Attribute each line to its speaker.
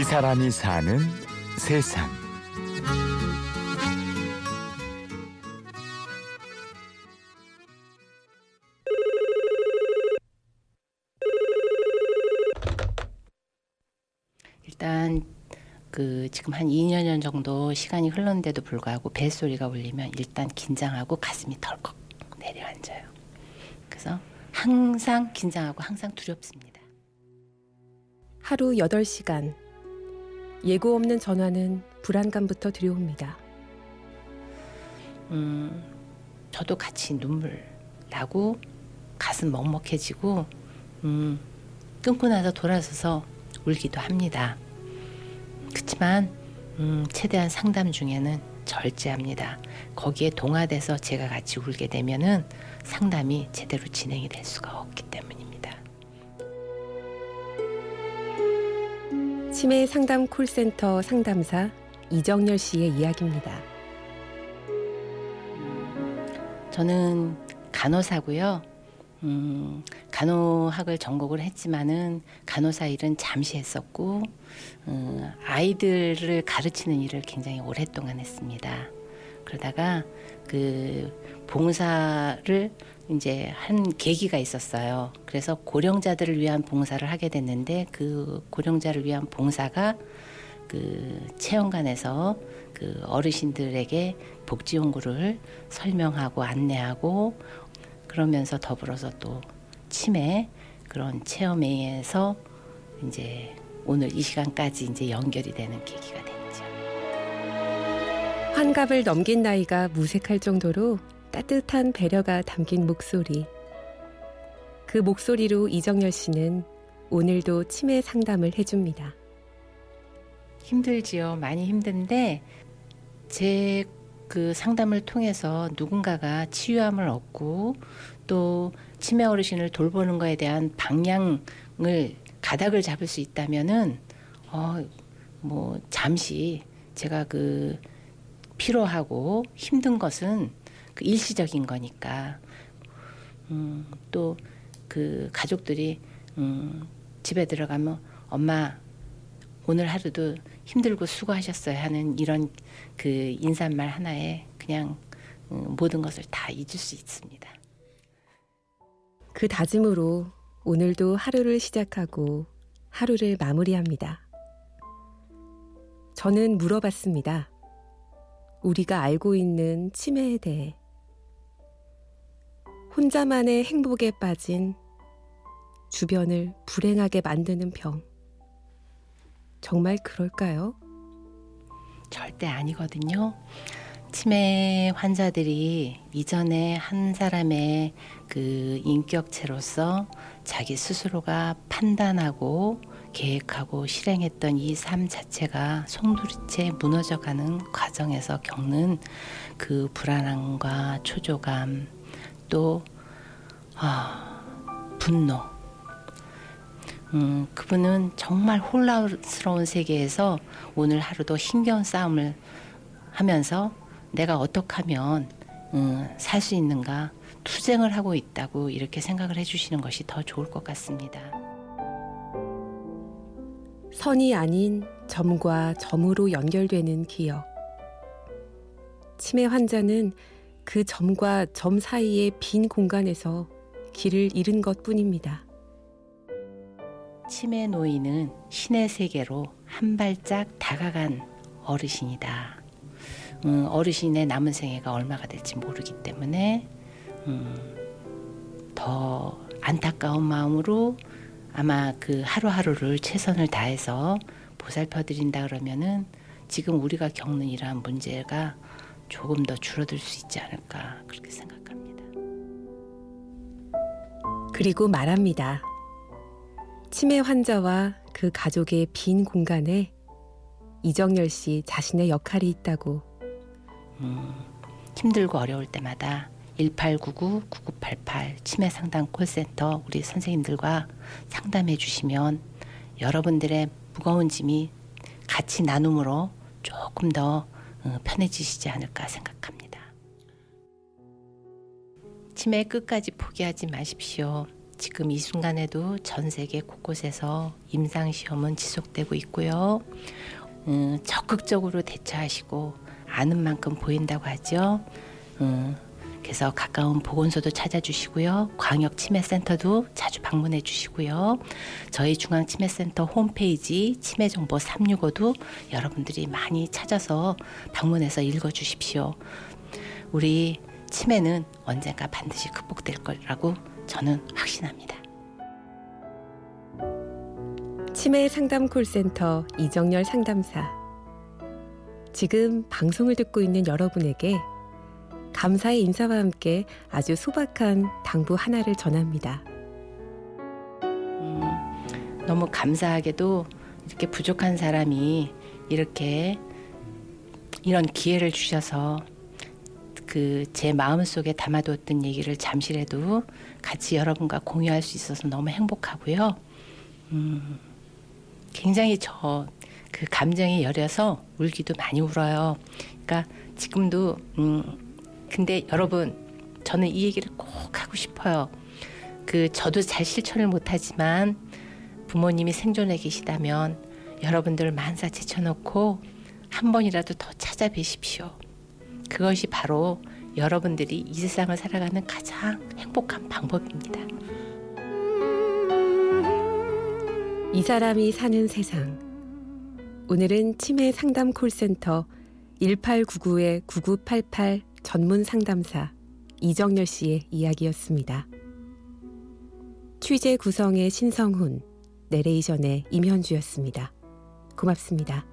Speaker 1: 이 사람이 사는 세상.
Speaker 2: 일단 그 지금 한 2년 정도 시간이 흘렀는데도 불구하고 벨소리가 울리면 일단 긴장하고 가슴이 덜컥 내려앉아요. 그래서 항상 긴장하고 항상 두렵습니다.
Speaker 3: 하루 8시간. 예고 없는 전화는 불안감부터 들여옵니다.
Speaker 2: 음, 저도 같이 눈물 나고 가슴 먹먹해지고 음, 끊고 나서 돌아서서 울기도 합니다. 그렇지만 음, 최대한 상담 중에는 절제합니다. 거기에 동화돼서 제가 같이 울게 되면은 상담이 제대로 진행이 될 수가 없기 때문입
Speaker 3: 치매 상담 콜센터 상담사 이정열 씨의 이야기입니다.
Speaker 2: 저는 간호사고요. 음, 간호학을 전공을 했지만은 간호사 일은 잠시 했었고 음, 아이들을 가르치는 일을 굉장히 오랫동안 했습니다. 그러다가 그 봉사를 이제 한 계기가 있었어요. 그래서 고령자들을 위한 봉사를 하게 됐는데 그 고령자를 위한 봉사가 그 체험관에서 그 어르신들에게 복지 연구를 설명하고 안내하고 그러면서 더불어서 또 치매 그런 체험회에서 이제 오늘 이 시간까지 이제 연결이 되는 계기가 됐죠.
Speaker 3: 환갑을 넘긴 나이가 무색할 정도로 따뜻한 배려가 담긴 목소리. 그 목소리로 이정열 씨는 오늘도 치매 상담을 해줍니다.
Speaker 2: 힘들지요. 많이 힘든데 제 그 상담을 통해서 누군가가 치유함을 얻고 또 치매 어르신을 돌보는 거에 대한 방향을 가닥을 잡을 수 있다면은 어 뭐 잠시 제가 그 피로하고 힘든 것은 그 일시적인 거니까 음, 또 그 가족들이 음, 집에 들어가면 엄마 오늘 하루도 힘들고 수고하셨어요 하는 이런 그 인사말 하나에 그냥 음, 모든 것을 다 잊을 수 있습니다.
Speaker 3: 그 다짐으로 오늘도 하루를 시작하고 하루를 마무리합니다. 저는 물어봤습니다. 우리가 알고 있는 치매에 대해. 혼자만의 행복에 빠진 주변을 불행하게 만드는 병. 정말 그럴까요?
Speaker 2: 절대 아니거든요. 치매 환자들이 이전에 한 사람의 그 인격체로서 자기 스스로가 판단하고 계획하고 실행했던 이 삶 자체가 송두리째 무너져가는 과정에서 겪는 그 불안함과 초조감 또 아, 분노 음, 그분은 정말 혼란스러운 세계에서 오늘 하루도 힘겨운 싸움을 하면서 내가 어떻게 하면 음, 살 수 있는가 투쟁을 하고 있다고 이렇게 생각을 해주시는 것이 더 좋을 것 같습니다.
Speaker 3: 선이 아닌 점과 점으로 연결되는 기억. 치매 환자는 그 점과 점 사이의 빈 공간에서 길을 잃은 것 뿐입니다.
Speaker 2: 치매 노인은 신의 세계로 한 발짝 다가간 어르신이다. 음, 어르신의 남은 생애가 얼마가 될지 모르기 때문에 음, 더 안타까운 마음으로 아마 그 하루하루를 최선을 다해서 보살펴 드린다 그러면은 지금 우리가 겪는 이러한 문제가 조금 더 줄어들 수 있지 않을까 그렇게 생각합니다.
Speaker 3: 그리고 말합니다. 치매 환자와 그 가족의 빈 공간에 이정열 씨 자신의 역할이 있다고.
Speaker 2: 음, 힘들고 어려울 때마다 1899-9988 치매 상담 콜센터 우리 선생님들과 상담해 주시면 여러분들의 무거운 짐이 같이 나눔으로 조금 더 어, 편해지시지 않을까 생각합니다. 치매 끝까지 포기하지 마십시오. 지금 이 순간에도 전 세계 곳곳에서 임상 시험은 지속되고 있고요. 음, 적극적으로 대처하시고 아는 만큼 보인다고 하죠. 음, 그래서 가까운 보건소도 찾아주시고요. 광역 치매센터도 자주 방문해 주시고요. 저희 중앙치매센터 홈페이지 치매정보 365도 여러분들이 많이 찾아서 방문해서 읽어 주십시오. 우리 치매는 언젠가 반드시 극복될 거라고 저는 확신합니다.
Speaker 3: 치매 상담 콜센터 이정열 상담사. 지금 방송을 듣고 있는 여러분에게 감사의 인사와 함께 아주 소박한 당부 하나를 전합니다.
Speaker 2: 음, 너무 감사하게도 이렇게 부족한 사람이 이렇게 이런 기회를 주셔서 그 제 마음 속에 담아두었던 얘기를 잠시라도 같이 여러분과 공유할 수 있어서 너무 행복하고요. 음, 굉장히 저 그 감정이 여려서 울기도 많이 울어요. 그러니까 지금도 음, 근데 여러분 저는 이 얘기를 꼭 하고 싶어요. 그 저도 잘 실천을 못하지만 부모님이 생존해 계시다면 여러분들 만사 제쳐놓고 한 번이라도 더 찾아뵈십시오. 그것이 바로 여러분들이 이 세상을 살아가는 가장 행복한 방법입니다.
Speaker 3: 이 사람이 사는 세상. 오늘은 치매 상담 콜센터 1899-9988 전문 상담사 이정열 씨의 이야기였습니다. 취재 구성의 신성훈, 내레이션의 임현주였습니다. 고맙습니다.